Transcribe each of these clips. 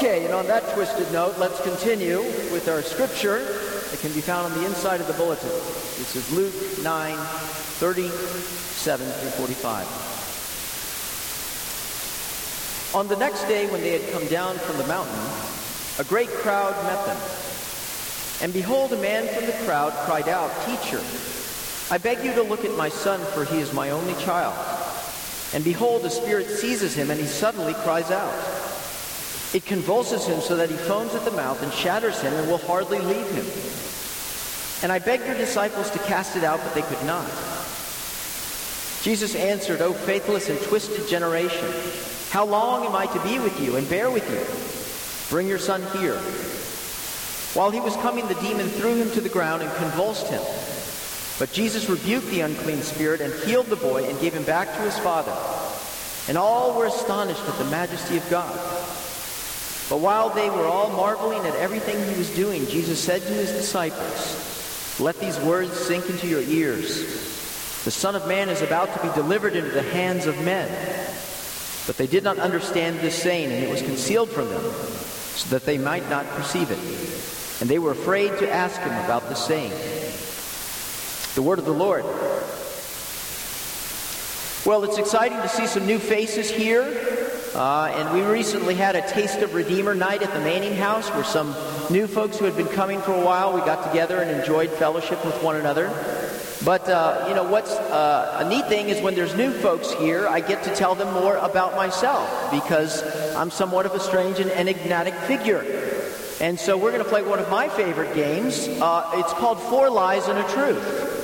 Okay, and on that twisted note, let's continue with our scripture that can be found on the inside of the bulletin. This is Luke 9, 37 through 45. On the next day, when they had come down from the mountain, a great crowd met them. And behold, a man from the crowd cried out, Teacher, I beg you to look at my son, for he is my only child. And behold, the Spirit seizes him, and he suddenly cries out. It convulses him so that he foams at the mouth and shatters him and will hardly leave him. And I begged your disciples to cast it out, but they could not. Jesus answered, O faithless and twisted generation, how long am I to be with you and bear with you? Bring your son here. While he was coming, the demon threw him to the ground and convulsed him. But Jesus rebuked the unclean spirit and healed the boy and gave him back to his father. And all were astonished at the majesty of God. But while they were all marveling at everything he was doing, Jesus said to his disciples, Let these words sink into your ears. The Son of Man is about to be delivered into the hands of men. But they did not understand this saying, and it was concealed from them, so that they might not perceive it. And they were afraid to ask him about the saying. The word of the Lord. Well, it's exciting to see some new faces here. Uh, and we recently had a Taste of Redeemer night at the Manning House where some new folks who had been coming for a while, we got together and enjoyed fellowship with one another. But, uh, you know, what's uh, a neat thing is when there's new folks here, I get to tell them more about myself because I'm somewhat of a strange and enigmatic figure. And so we're going to play one of my favorite games. Uh, it's called Four Lies and a Truth.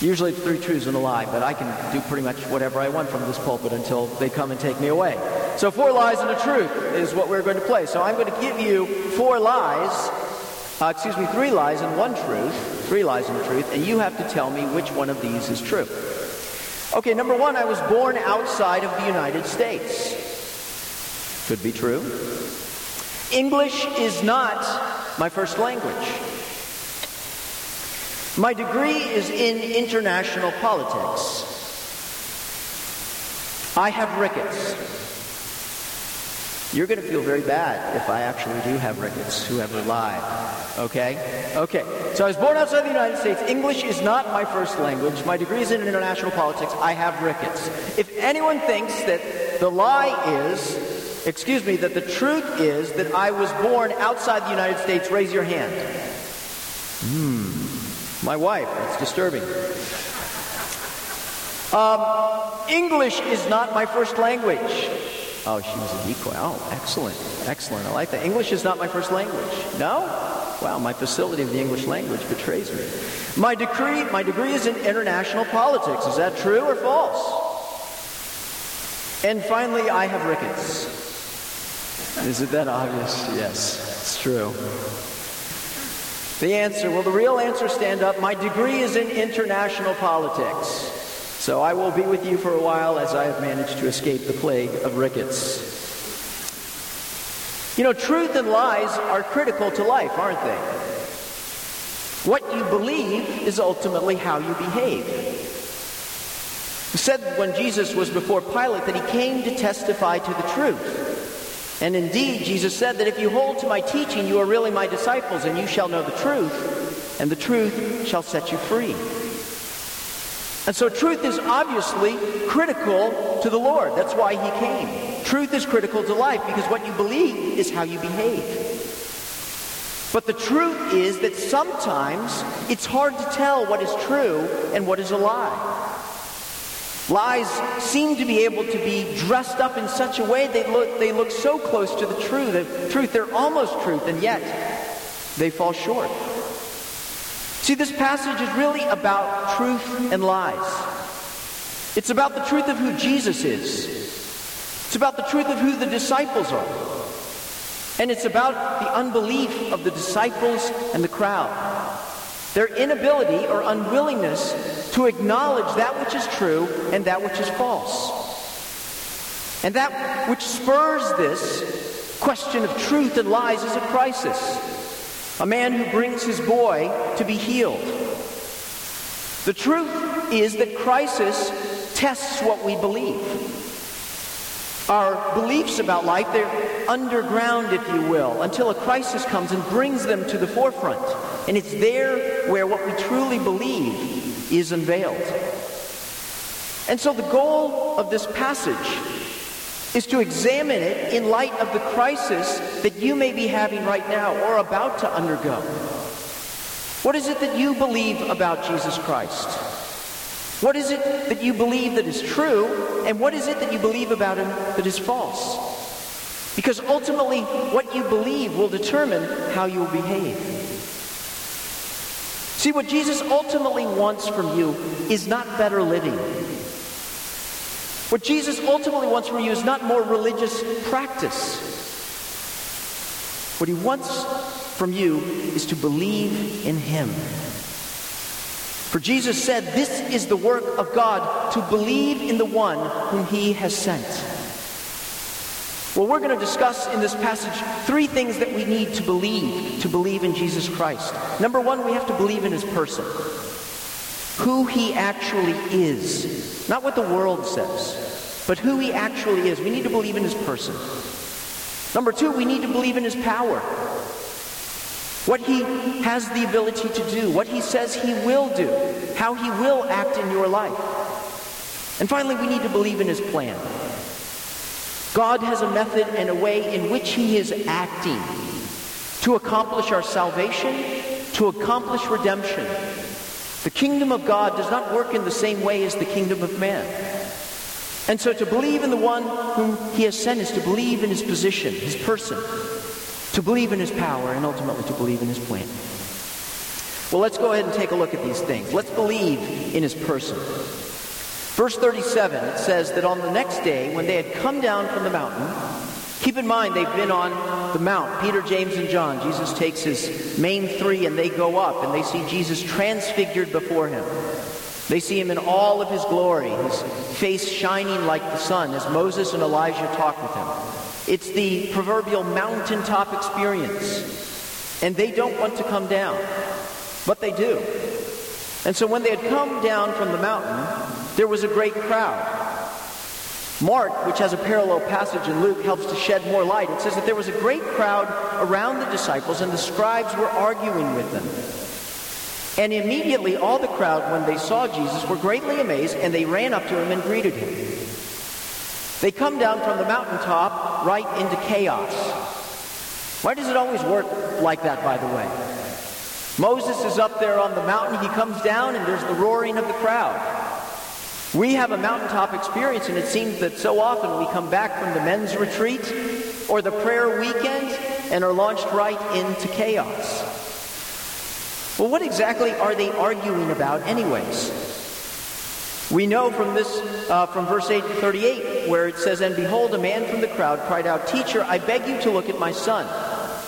Usually three truths and a lie, but I can do pretty much whatever I want from this pulpit until they come and take me away. So four lies and a truth is what we're going to play. So I'm going to give you four lies, uh, excuse me, three lies and one truth, three lies and a truth, and you have to tell me which one of these is true. Okay, number one, I was born outside of the United States. Could be true. English is not my first language. My degree is in international politics. I have rickets. You're going to feel very bad if I actually do have rickets, whoever lied. Okay? Okay. So I was born outside the United States. English is not my first language. My degree is in international politics. I have rickets. If anyone thinks that the lie is, excuse me, that the truth is that I was born outside the United States, raise your hand. Hmm. My wife, that's disturbing. Um, English is not my first language. Oh, she was a decoy. Oh, excellent. Excellent. I like that. English is not my first language. No? Wow, my facility of the English language betrays me. My degree, my degree is in international politics. Is that true or false? And finally, I have rickets. Is it that obvious? Yes, it's true. The answer, well, the real answer, stand up. My degree is in international politics. So I will be with you for a while as I have managed to escape the plague of rickets. You know, truth and lies are critical to life, aren't they? What you believe is ultimately how you behave. It said when Jesus was before Pilate that he came to testify to the truth. And indeed, Jesus said that if you hold to my teaching, you are really my disciples, and you shall know the truth, and the truth shall set you free. And so, truth is obviously critical to the Lord. That's why he came. Truth is critical to life because what you believe is how you behave. But the truth is that sometimes it's hard to tell what is true and what is a lie. Lies seem to be able to be dressed up in such a way they look, they look so close to the truth, the truth, they're almost truth, and yet they fall short. See, this passage is really about truth and lies. It's about the truth of who Jesus is. It's about the truth of who the disciples are. And it's about the unbelief of the disciples and the crowd. Their inability or unwillingness to acknowledge that which is true and that which is false. And that which spurs this question of truth and lies is a crisis. A man who brings his boy to be healed. The truth is that crisis tests what we believe. Our beliefs about life, they're underground, if you will, until a crisis comes and brings them to the forefront. And it's there where what we truly believe is unveiled. And so the goal of this passage is to examine it in light of the crisis that you may be having right now or about to undergo. What is it that you believe about Jesus Christ? What is it that you believe that is true, and what is it that you believe about him that is false? Because ultimately, what you believe will determine how you will behave. See, what Jesus ultimately wants from you is not better living. What Jesus ultimately wants from you is not more religious practice. What he wants from you is to believe in him. For Jesus said, This is the work of God, to believe in the one whom he has sent. Well, we're going to discuss in this passage three things that we need to believe to believe in Jesus Christ. Number one, we have to believe in his person, who he actually is, not what the world says, but who he actually is. We need to believe in his person. Number two, we need to believe in his power what he has the ability to do, what he says he will do, how he will act in your life. And finally, we need to believe in his plan. God has a method and a way in which he is acting to accomplish our salvation, to accomplish redemption. The kingdom of God does not work in the same way as the kingdom of man. And so to believe in the one whom he has sent is to believe in his position, his person, to believe in his power, and ultimately to believe in his plan. Well, let's go ahead and take a look at these things. Let's believe in his person. Verse 37, it says that on the next day, when they had come down from the mountain, keep in mind they've been on the mount, Peter, James, and John. Jesus takes his main three and they go up and they see Jesus transfigured before him. They see him in all of his glory, his face shining like the sun as Moses and Elijah talk with him. It's the proverbial mountaintop experience. And they don't want to come down, but they do. And so when they had come down from the mountain, there was a great crowd. Mark, which has a parallel passage in Luke, helps to shed more light. It says that there was a great crowd around the disciples, and the scribes were arguing with them. And immediately all the crowd, when they saw Jesus, were greatly amazed, and they ran up to him and greeted him. They come down from the mountaintop right into chaos. Why does it always work like that, by the way? Moses is up there on the mountain, he comes down, and there's the roaring of the crowd. We have a mountaintop experience, and it seems that so often we come back from the men's retreat or the prayer weekend and are launched right into chaos. Well, what exactly are they arguing about, anyways? We know from this, uh, from verse 8 to 38, where it says, And behold, a man from the crowd cried out, Teacher, I beg you to look at my son,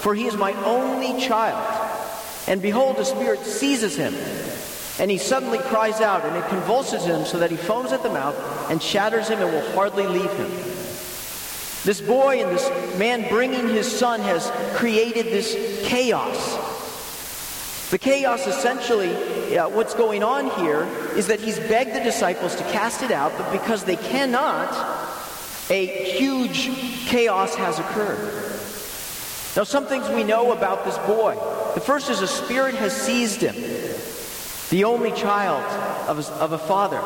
for he is my only child. And behold, a spirit seizes him, and he suddenly cries out, and it convulses him so that he foams at the mouth and shatters him and will hardly leave him. This boy and this man bringing his son has created this chaos the chaos essentially, uh, what's going on here is that he's begged the disciples to cast it out, but because they cannot, a huge chaos has occurred. Now, some things we know about this boy. The first is a spirit has seized him, the only child of a, of a father.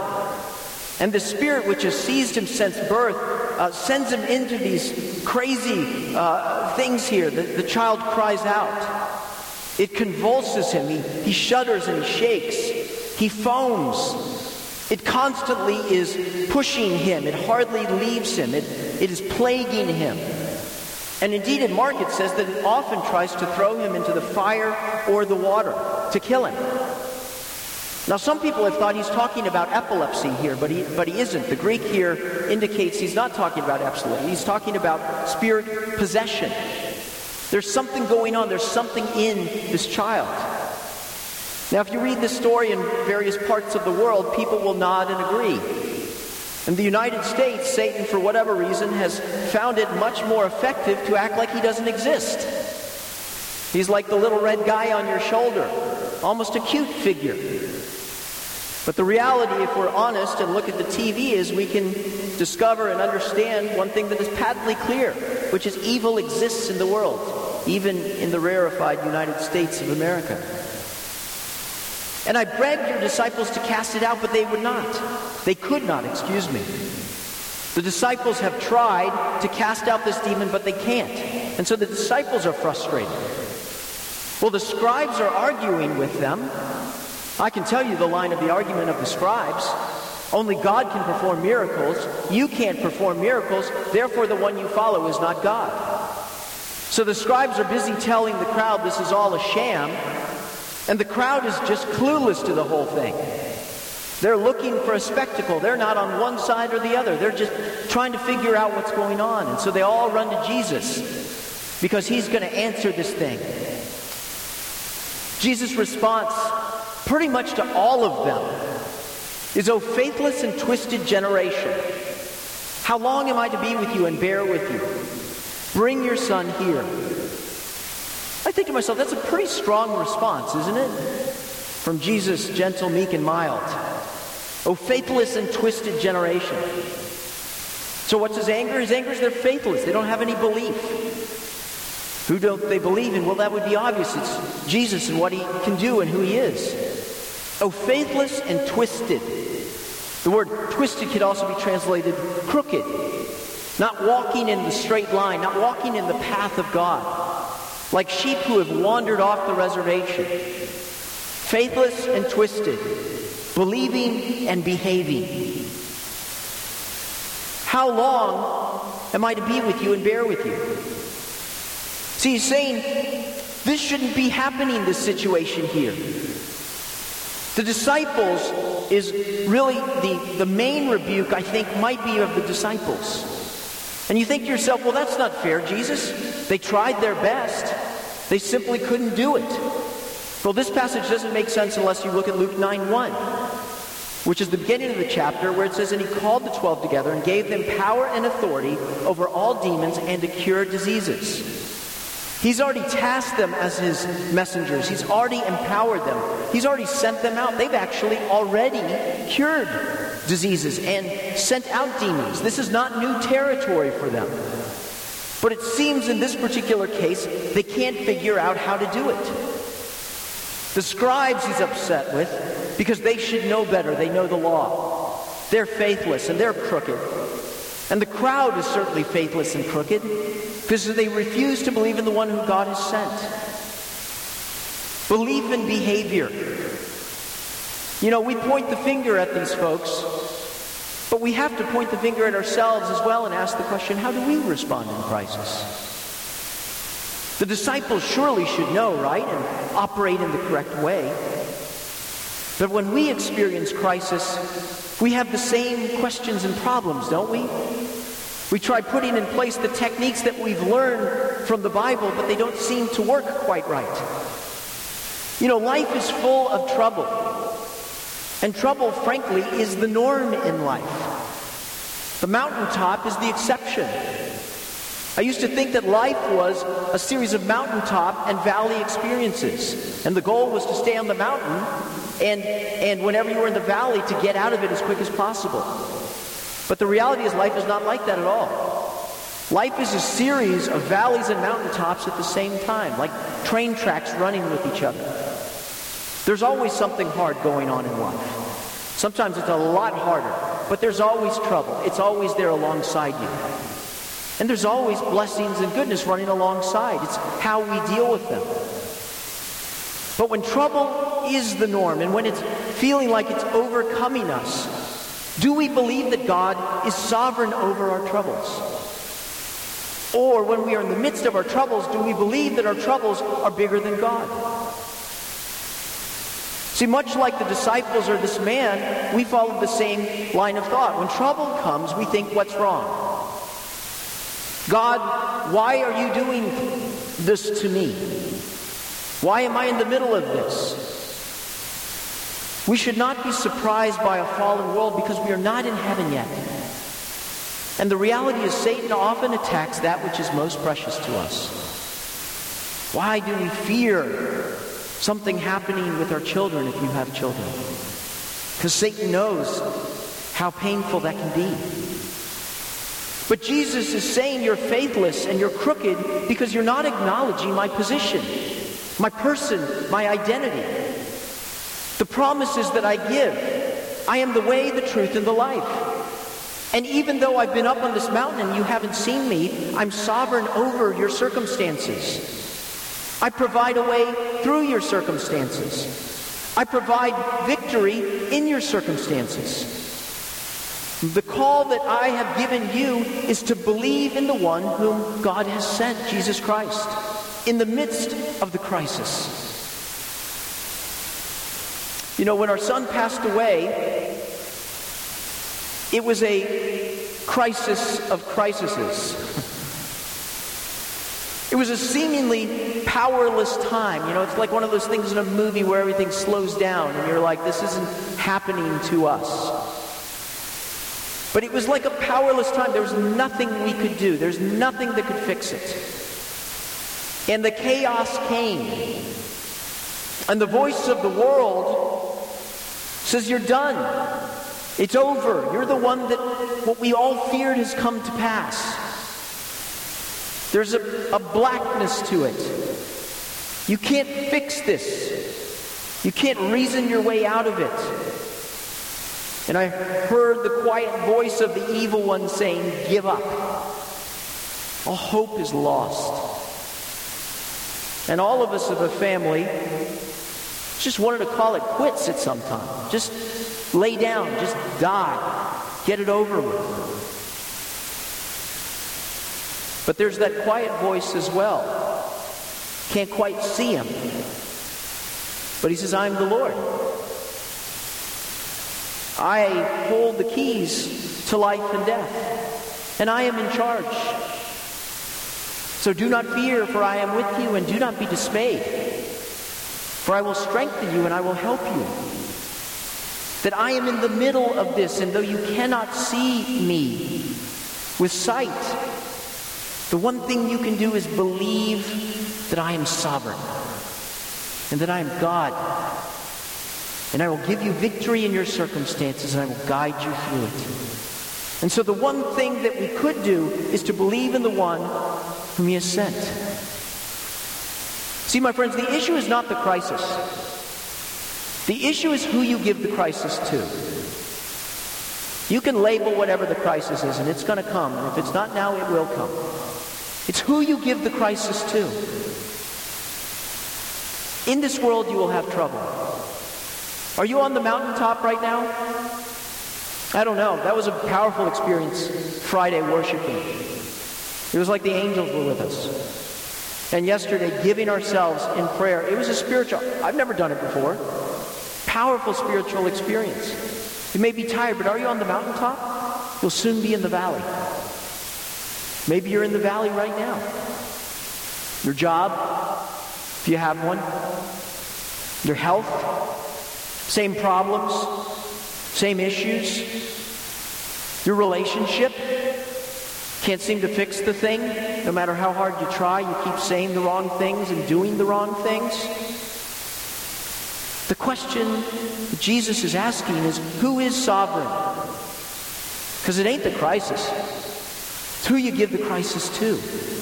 And the spirit which has seized him since birth uh, sends him into these crazy uh, things here. The, the child cries out. It convulses him. He, he shudders and he shakes. He foams. It constantly is pushing him. It hardly leaves him. It, it is plaguing him. And indeed, in Mark, it says that it often tries to throw him into the fire or the water to kill him. Now, some people have thought he's talking about epilepsy here, but he, but he isn't. The Greek here indicates he's not talking about epilepsy. He's talking about spirit possession. There's something going on, there's something in this child. Now, if you read this story in various parts of the world, people will nod and agree. In the United States, Satan, for whatever reason, has found it much more effective to act like he doesn't exist. He's like the little red guy on your shoulder, almost a cute figure. But the reality, if we're honest and look at the TV, is we can discover and understand one thing that is patently clear, which is evil exists in the world, even in the rarefied United States of America. And I begged your disciples to cast it out, but they would not. They could not, excuse me. The disciples have tried to cast out this demon, but they can't. And so the disciples are frustrated. Well, the scribes are arguing with them. I can tell you the line of the argument of the scribes. Only God can perform miracles. You can't perform miracles. Therefore, the one you follow is not God. So the scribes are busy telling the crowd this is all a sham. And the crowd is just clueless to the whole thing. They're looking for a spectacle. They're not on one side or the other. They're just trying to figure out what's going on. And so they all run to Jesus because he's going to answer this thing. Jesus' response, pretty much to all of them, is, O faithless and twisted generation, how long am I to be with you and bear with you? Bring your son here. I think to myself, that's a pretty strong response, isn't it? From Jesus, gentle, meek, and mild. O faithless and twisted generation. So what's his anger? His anger is they're faithless. They don't have any belief. Who don't they believe in? Well, that would be obvious. It's Jesus and what he can do and who he is. Oh, faithless and twisted. The word twisted could also be translated crooked. Not walking in the straight line, not walking in the path of God. Like sheep who have wandered off the reservation. Faithless and twisted. Believing and behaving. How long am I to be with you and bear with you? See, he's saying this shouldn't be happening, this situation here. The disciples is really the, the main rebuke, I think, might be of the disciples. And you think to yourself, well, that's not fair, Jesus. They tried their best, they simply couldn't do it. Well, this passage doesn't make sense unless you look at Luke 9 1, which is the beginning of the chapter where it says, And he called the twelve together and gave them power and authority over all demons and to cure diseases. He's already tasked them as his messengers. He's already empowered them. He's already sent them out. They've actually already cured diseases and sent out demons. This is not new territory for them. But it seems in this particular case, they can't figure out how to do it. The scribes he's upset with because they should know better. They know the law. They're faithless and they're crooked. And the crowd is certainly faithless and crooked because they refuse to believe in the one who God has sent. Belief in behavior. You know, we point the finger at these folks, but we have to point the finger at ourselves as well and ask the question how do we respond in crisis? The disciples surely should know, right, and operate in the correct way. But when we experience crisis, we have the same questions and problems, don't we? We try putting in place the techniques that we've learned from the Bible, but they don't seem to work quite right. You know, life is full of trouble. And trouble, frankly, is the norm in life. The mountaintop is the exception. I used to think that life was a series of mountaintop and valley experiences. And the goal was to stay on the mountain and, and whenever you were in the valley, to get out of it as quick as possible. But the reality is, life is not like that at all. Life is a series of valleys and mountaintops at the same time, like train tracks running with each other. There's always something hard going on in life. Sometimes it's a lot harder, but there's always trouble. It's always there alongside you. And there's always blessings and goodness running alongside. It's how we deal with them. But when trouble is the norm and when it's feeling like it's overcoming us, do we believe that God is sovereign over our troubles? Or when we are in the midst of our troubles, do we believe that our troubles are bigger than God? See, much like the disciples or this man, we follow the same line of thought. When trouble comes, we think, what's wrong? God, why are you doing this to me? Why am I in the middle of this? We should not be surprised by a fallen world because we are not in heaven yet. And the reality is, Satan often attacks that which is most precious to us. Why do we fear something happening with our children if you have children? Because Satan knows how painful that can be. But Jesus is saying you're faithless and you're crooked because you're not acknowledging my position, my person, my identity. The promises that I give. I am the way, the truth, and the life. And even though I've been up on this mountain and you haven't seen me, I'm sovereign over your circumstances. I provide a way through your circumstances. I provide victory in your circumstances. The call that I have given you is to believe in the one whom God has sent, Jesus Christ, in the midst of the crisis. You know, when our son passed away, it was a crisis of crises. It was a seemingly powerless time. You know, it's like one of those things in a movie where everything slows down and you're like, this isn't happening to us. But it was like a powerless time. There was nothing we could do, there's nothing that could fix it. And the chaos came. And the voice of the world says, You're done. It's over. You're the one that what we all feared has come to pass. There's a, a blackness to it. You can't fix this. You can't reason your way out of it. And I heard the quiet voice of the evil one saying, Give up. All hope is lost. And all of us of a family just wanted to call it quits at some time. Just lay down, just die, get it over with. But there's that quiet voice as well. Can't quite see him. But he says, I'm the Lord. I hold the keys to life and death, and I am in charge. So do not fear, for I am with you, and do not be dismayed. For I will strengthen you and I will help you. That I am in the middle of this, and though you cannot see me with sight, the one thing you can do is believe that I am sovereign and that I am God. And I will give you victory in your circumstances and I will guide you through it. And so the one thing that we could do is to believe in the one whom he has sent. See, my friends, the issue is not the crisis. The issue is who you give the crisis to. You can label whatever the crisis is, and it's going to come. And if it's not now, it will come. It's who you give the crisis to. In this world, you will have trouble. Are you on the mountaintop right now? I don't know. That was a powerful experience Friday worshiping. It was like the angels were with us. And yesterday, giving ourselves in prayer. It was a spiritual, I've never done it before. Powerful spiritual experience. You may be tired, but are you on the mountaintop? You'll soon be in the valley. Maybe you're in the valley right now. Your job, if you have one. Your health, same problems, same issues. Your relationship, can't seem to fix the thing. No matter how hard you try, you keep saying the wrong things and doing the wrong things. The question Jesus is asking is who is sovereign? Because it ain't the crisis. It's who you give the crisis to.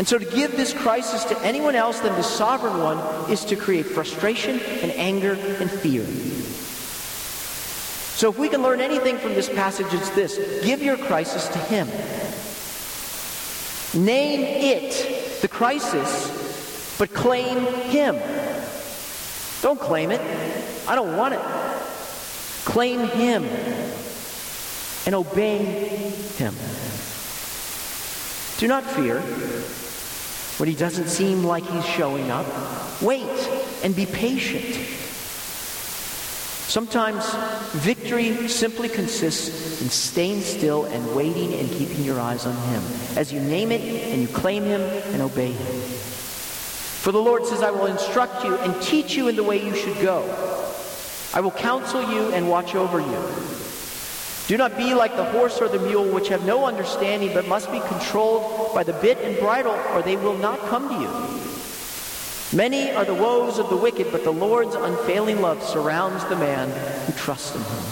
And so to give this crisis to anyone else than the sovereign one is to create frustration and anger and fear. So if we can learn anything from this passage, it's this give your crisis to Him. Name it, the crisis, but claim Him. Don't claim it. I don't want it. Claim Him and obey him. Do not fear when he doesn't seem like he's showing up. Wait and be patient. Sometimes victory simply consists in staying still and waiting and keeping your eyes on him as you name it and you claim him and obey him. For the Lord says, I will instruct you and teach you in the way you should go. I will counsel you and watch over you. Do not be like the horse or the mule, which have no understanding, but must be controlled by the bit and bridle, or they will not come to you. Many are the woes of the wicked, but the Lord's unfailing love surrounds the man who trusts in him.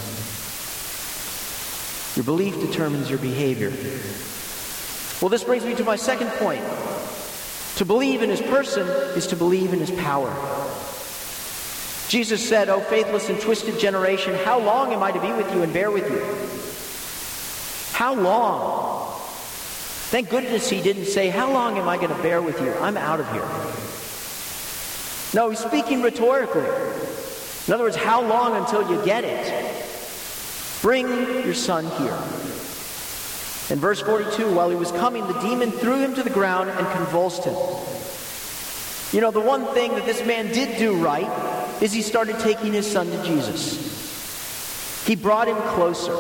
Your belief determines your behavior. Well, this brings me to my second point. To believe in his person is to believe in his power. Jesus said, O faithless and twisted generation, how long am I to be with you and bear with you? How long? Thank goodness he didn't say, How long am I going to bear with you? I'm out of here. No, he's speaking rhetorically. In other words, how long until you get it? Bring your son here. In verse 42, while he was coming, the demon threw him to the ground and convulsed him. You know, the one thing that this man did do right is he started taking his son to Jesus. He brought him closer.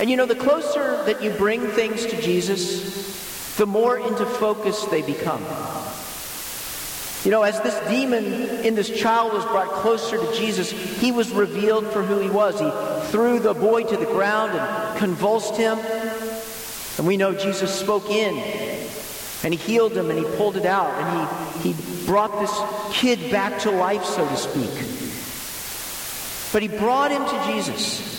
And you know, the closer that you bring things to Jesus, the more into focus they become. You know, as this demon in this child was brought closer to Jesus, he was revealed for who he was. He threw the boy to the ground and convulsed him. And we know Jesus spoke in and he healed him and he pulled it out and he, he brought this kid back to life, so to speak. But he brought him to Jesus.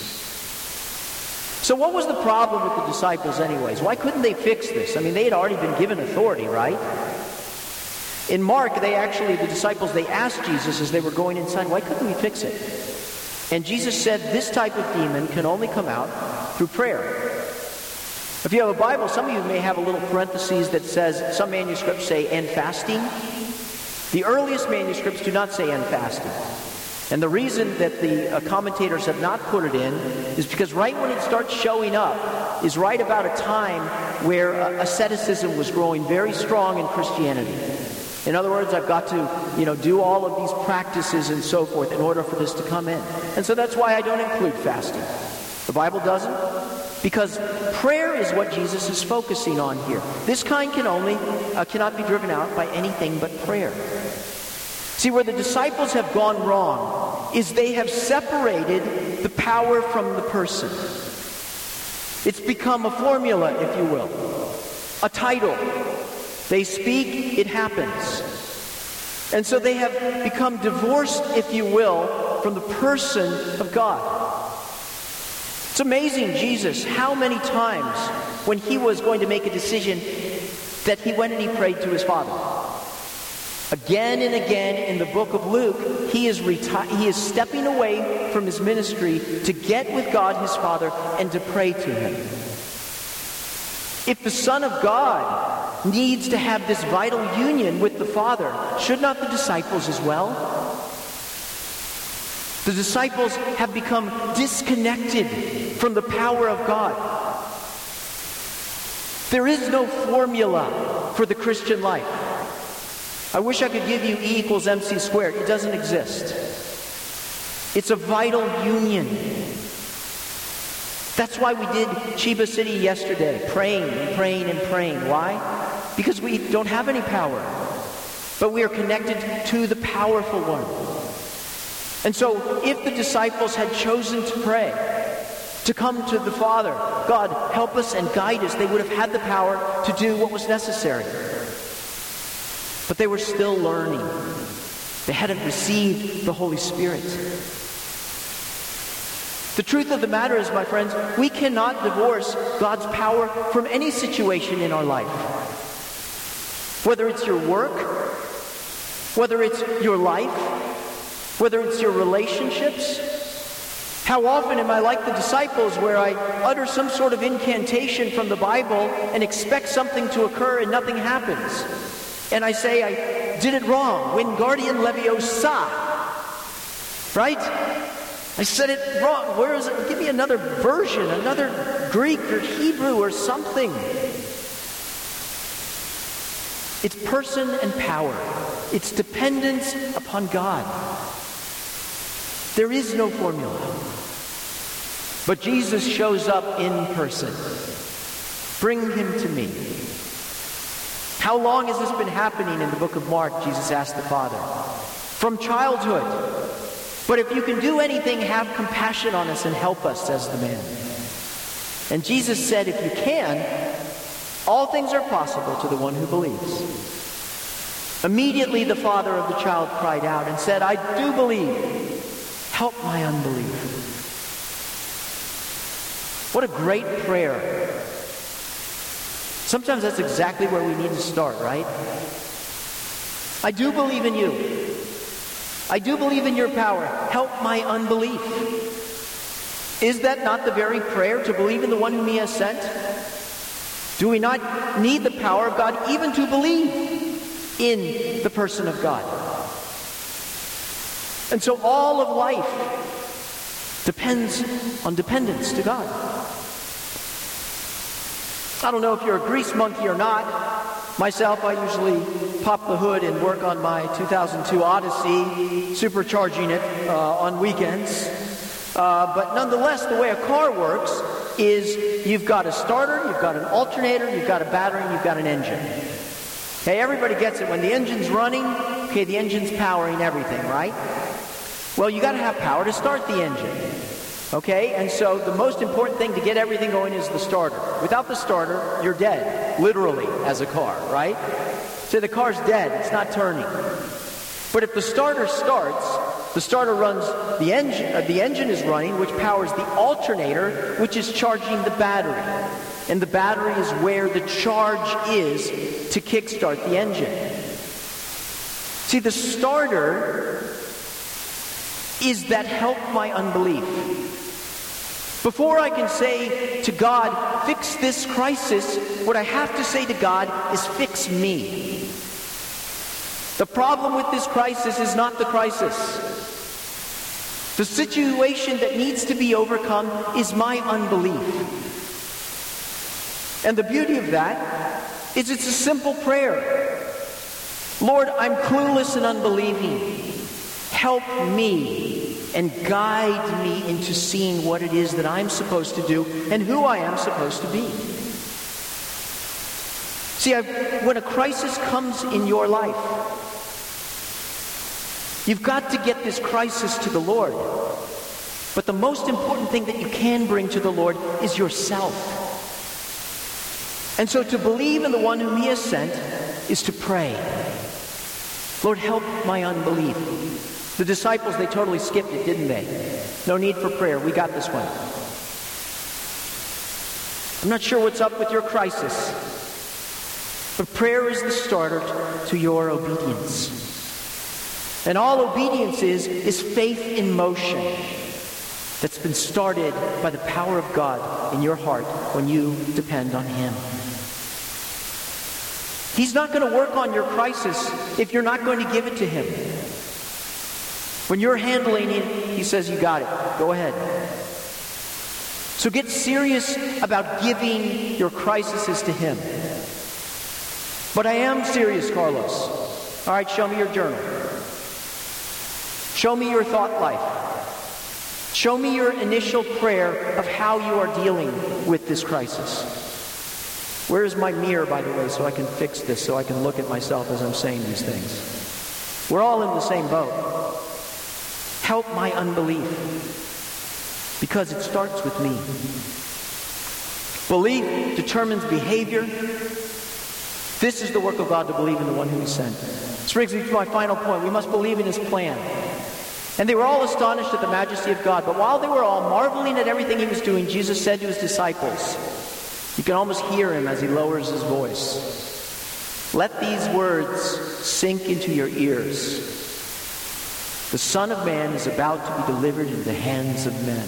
So, what was the problem with the disciples, anyways? Why couldn't they fix this? I mean, they had already been given authority, right? In Mark, they actually, the disciples, they asked Jesus as they were going inside, why couldn't we fix it? And Jesus said, this type of demon can only come out through prayer. If you have a Bible, some of you may have a little parenthesis that says, some manuscripts say, and fasting. The earliest manuscripts do not say and fasting. And the reason that the uh, commentators have not put it in is because right when it starts showing up is right about a time where uh, asceticism was growing very strong in Christianity. In other words, I've got to, you know, do all of these practices and so forth in order for this to come in. And so that's why I don't include fasting. The Bible doesn't. Because prayer is what Jesus is focusing on here. This kind can only uh, cannot be driven out by anything but prayer. See, where the disciples have gone wrong is they have separated the power from the person. It's become a formula, if you will, a title, they speak, it happens. And so they have become divorced, if you will, from the person of God. It's amazing, Jesus, how many times when he was going to make a decision that he went and he prayed to his Father. Again and again in the book of Luke, he is, reti- he is stepping away from his ministry to get with God, his Father, and to pray to him. If the Son of God needs to have this vital union with the Father, should not the disciples as well? The disciples have become disconnected from the power of God. There is no formula for the Christian life. I wish I could give you E equals MC squared. It doesn't exist. It's a vital union that's why we did Chiba City yesterday, praying and praying and praying. Why? Because we don't have any power, but we are connected to the powerful one. And so, if the disciples had chosen to pray, to come to the Father, God, help us and guide us, they would have had the power to do what was necessary. But they were still learning. They hadn't received the Holy Spirit. The truth of the matter is, my friends, we cannot divorce God's power from any situation in our life. Whether it's your work, whether it's your life, whether it's your relationships. How often am I like the disciples where I utter some sort of incantation from the Bible and expect something to occur and nothing happens? And I say I did it wrong. When Wingardium Leviosa. Right? I said it wrong. Where is it? Give me another version, another Greek or Hebrew or something. It's person and power. It's dependence upon God. There is no formula. But Jesus shows up in person. Bring him to me. How long has this been happening in the book of Mark? Jesus asked the Father. From childhood. But if you can do anything, have compassion on us and help us, says the man. And Jesus said, if you can, all things are possible to the one who believes. Immediately the father of the child cried out and said, I do believe. Help my unbelief. What a great prayer. Sometimes that's exactly where we need to start, right? I do believe in you. I do believe in your power. Help my unbelief. Is that not the very prayer to believe in the one whom he has sent? Do we not need the power of God even to believe in the person of God? And so all of life depends on dependence to God. I don't know if you're a grease monkey or not. Myself, I usually pop the hood and work on my 2002 Odyssey, supercharging it uh, on weekends. Uh, but nonetheless, the way a car works is you've got a starter, you've got an alternator, you've got a battery, and you've got an engine. Okay, everybody gets it. When the engine's running, okay, the engine's powering everything, right? Well, you got to have power to start the engine. Okay, and so the most important thing to get everything going is the starter. Without the starter, you're dead, literally, as a car, right? So the car's dead, it's not turning. But if the starter starts, the starter runs the engine, uh, the engine is running, which powers the alternator, which is charging the battery. And the battery is where the charge is to kickstart the engine. See, the starter is that help my unbelief. Before I can say to God, fix this crisis, what I have to say to God is fix me. The problem with this crisis is not the crisis. The situation that needs to be overcome is my unbelief. And the beauty of that is it's a simple prayer. Lord, I'm clueless and unbelieving. Help me and guide me into seeing what it is that I'm supposed to do and who I am supposed to be. See, I've, when a crisis comes in your life, You've got to get this crisis to the Lord. But the most important thing that you can bring to the Lord is yourself. And so to believe in the one whom he has sent is to pray. Lord, help my unbelief. The disciples, they totally skipped it, didn't they? No need for prayer. We got this one. I'm not sure what's up with your crisis, but prayer is the starter to your obedience. And all obedience is, is faith in motion that's been started by the power of God in your heart when you depend on Him. He's not going to work on your crisis if you're not going to give it to Him. When you're handling it, He says, You got it. Go ahead. So get serious about giving your crises to Him. But I am serious, Carlos. All right, show me your journal. Show me your thought life. Show me your initial prayer of how you are dealing with this crisis. Where is my mirror, by the way, so I can fix this, so I can look at myself as I'm saying these things? We're all in the same boat. Help my unbelief because it starts with me. Belief determines behavior. This is the work of God to believe in the one who he sent. This brings me to my final point. We must believe in his plan. And they were all astonished at the majesty of God. But while they were all marveling at everything he was doing, Jesus said to his disciples, you can almost hear him as he lowers his voice. Let these words sink into your ears. The Son of Man is about to be delivered into the hands of men.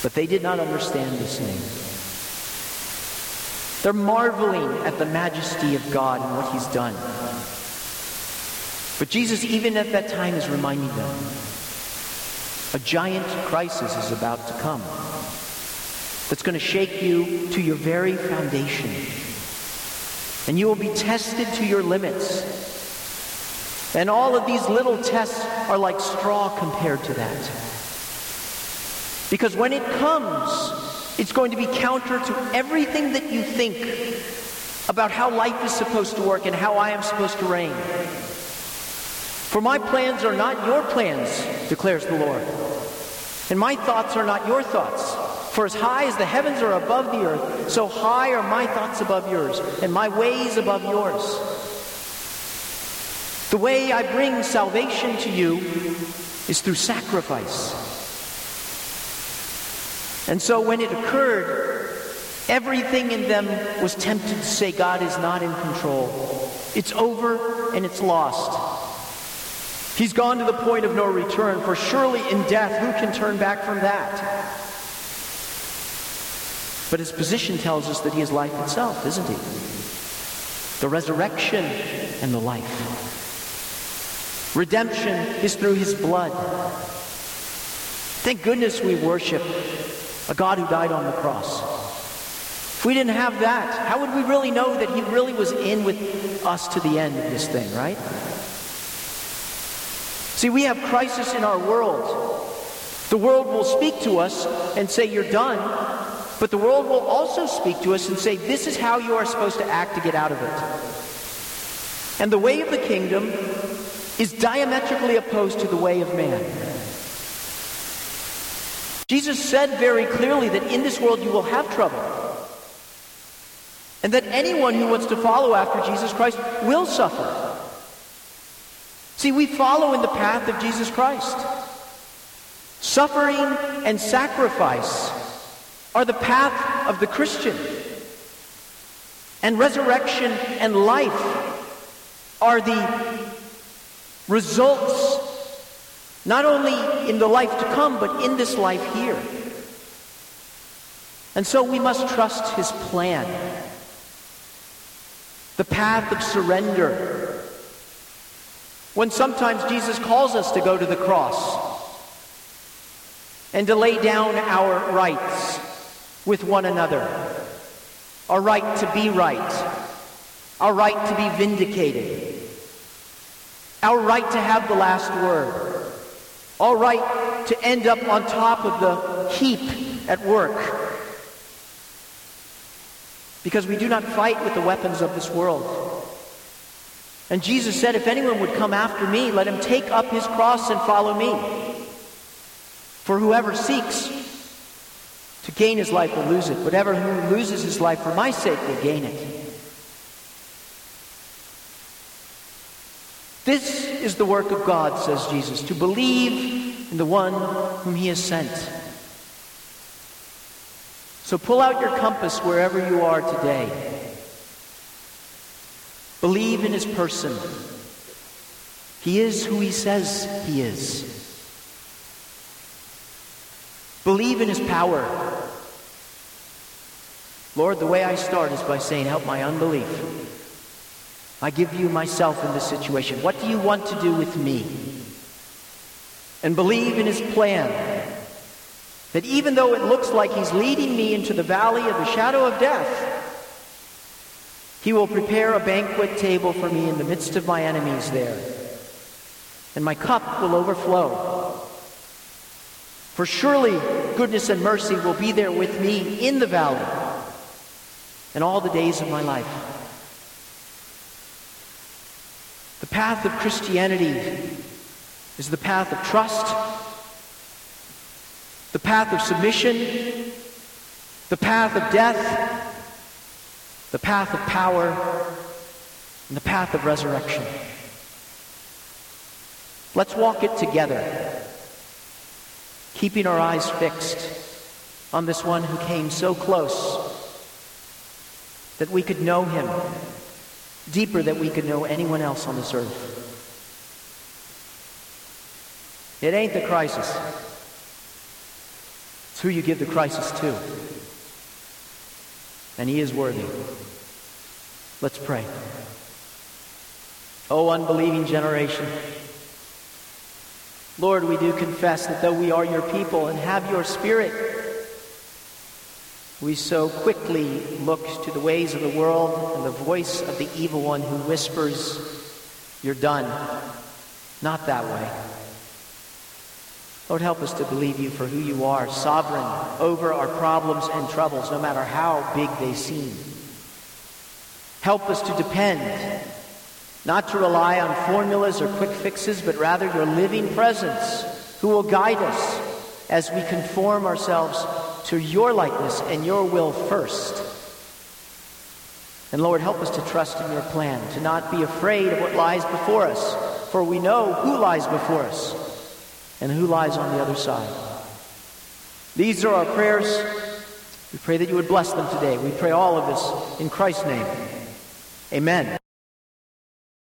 But they did not understand this name. They're marveling at the majesty of God and what he's done. But Jesus, even at that time, is reminding them a giant crisis is about to come that's going to shake you to your very foundation. And you will be tested to your limits. And all of these little tests are like straw compared to that. Because when it comes, it's going to be counter to everything that you think about how life is supposed to work and how I am supposed to reign. For my plans are not your plans, declares the Lord. And my thoughts are not your thoughts. For as high as the heavens are above the earth, so high are my thoughts above yours, and my ways above yours. The way I bring salvation to you is through sacrifice. And so when it occurred, everything in them was tempted to say, God is not in control. It's over and it's lost. He's gone to the point of no return, for surely in death, who can turn back from that? But his position tells us that he is life itself, isn't he? The resurrection and the life. Redemption is through his blood. Thank goodness we worship a God who died on the cross. If we didn't have that, how would we really know that He really was in with us to the end of this thing, right? See, we have crisis in our world. The world will speak to us and say, You're done. But the world will also speak to us and say, This is how you are supposed to act to get out of it. And the way of the kingdom is diametrically opposed to the way of man. Jesus said very clearly that in this world you will have trouble. And that anyone who wants to follow after Jesus Christ will suffer. See, we follow in the path of Jesus Christ. Suffering and sacrifice are the path of the Christian. And resurrection and life are the results not only in the life to come, but in this life here. And so we must trust his plan. The path of surrender. When sometimes Jesus calls us to go to the cross and to lay down our rights with one another. Our right to be right. Our right to be vindicated. Our right to have the last word Our right to end up on top of the heap at work. Because we do not fight with the weapons of this world. And Jesus said, If anyone would come after me, let him take up his cross and follow me. For whoever seeks to gain his life will lose it. Whatever who loses his life for my sake will gain it. This is the work of God, says Jesus, to believe in the one whom he has sent. So pull out your compass wherever you are today. Believe in his person. He is who he says he is. Believe in his power. Lord, the way I start is by saying, Help my unbelief. I give you myself in this situation. What do you want to do with me? And believe in his plan. That even though it looks like he's leading me into the valley of the shadow of death, he will prepare a banquet table for me in the midst of my enemies there. And my cup will overflow. For surely goodness and mercy will be there with me in the valley and all the days of my life. The path of Christianity is the path of trust, the path of submission, the path of death, the path of power, and the path of resurrection. Let's walk it together, keeping our eyes fixed on this one who came so close that we could know him deeper than we could know anyone else on this earth. It ain't the crisis. It's who you give the crisis to. And he is worthy. Let's pray. Oh, unbelieving generation. Lord, we do confess that though we are your people and have your spirit, we so quickly look to the ways of the world and the voice of the evil one who whispers, You're done. Not that way. Lord, help us to believe you for who you are, sovereign over our problems and troubles, no matter how big they seem. Help us to depend, not to rely on formulas or quick fixes, but rather your living presence who will guide us as we conform ourselves to your likeness and your will first. And Lord, help us to trust in your plan, to not be afraid of what lies before us, for we know who lies before us and who lies on the other side. These are our prayers. We pray that you would bless them today. We pray all of this in Christ's name. Amen.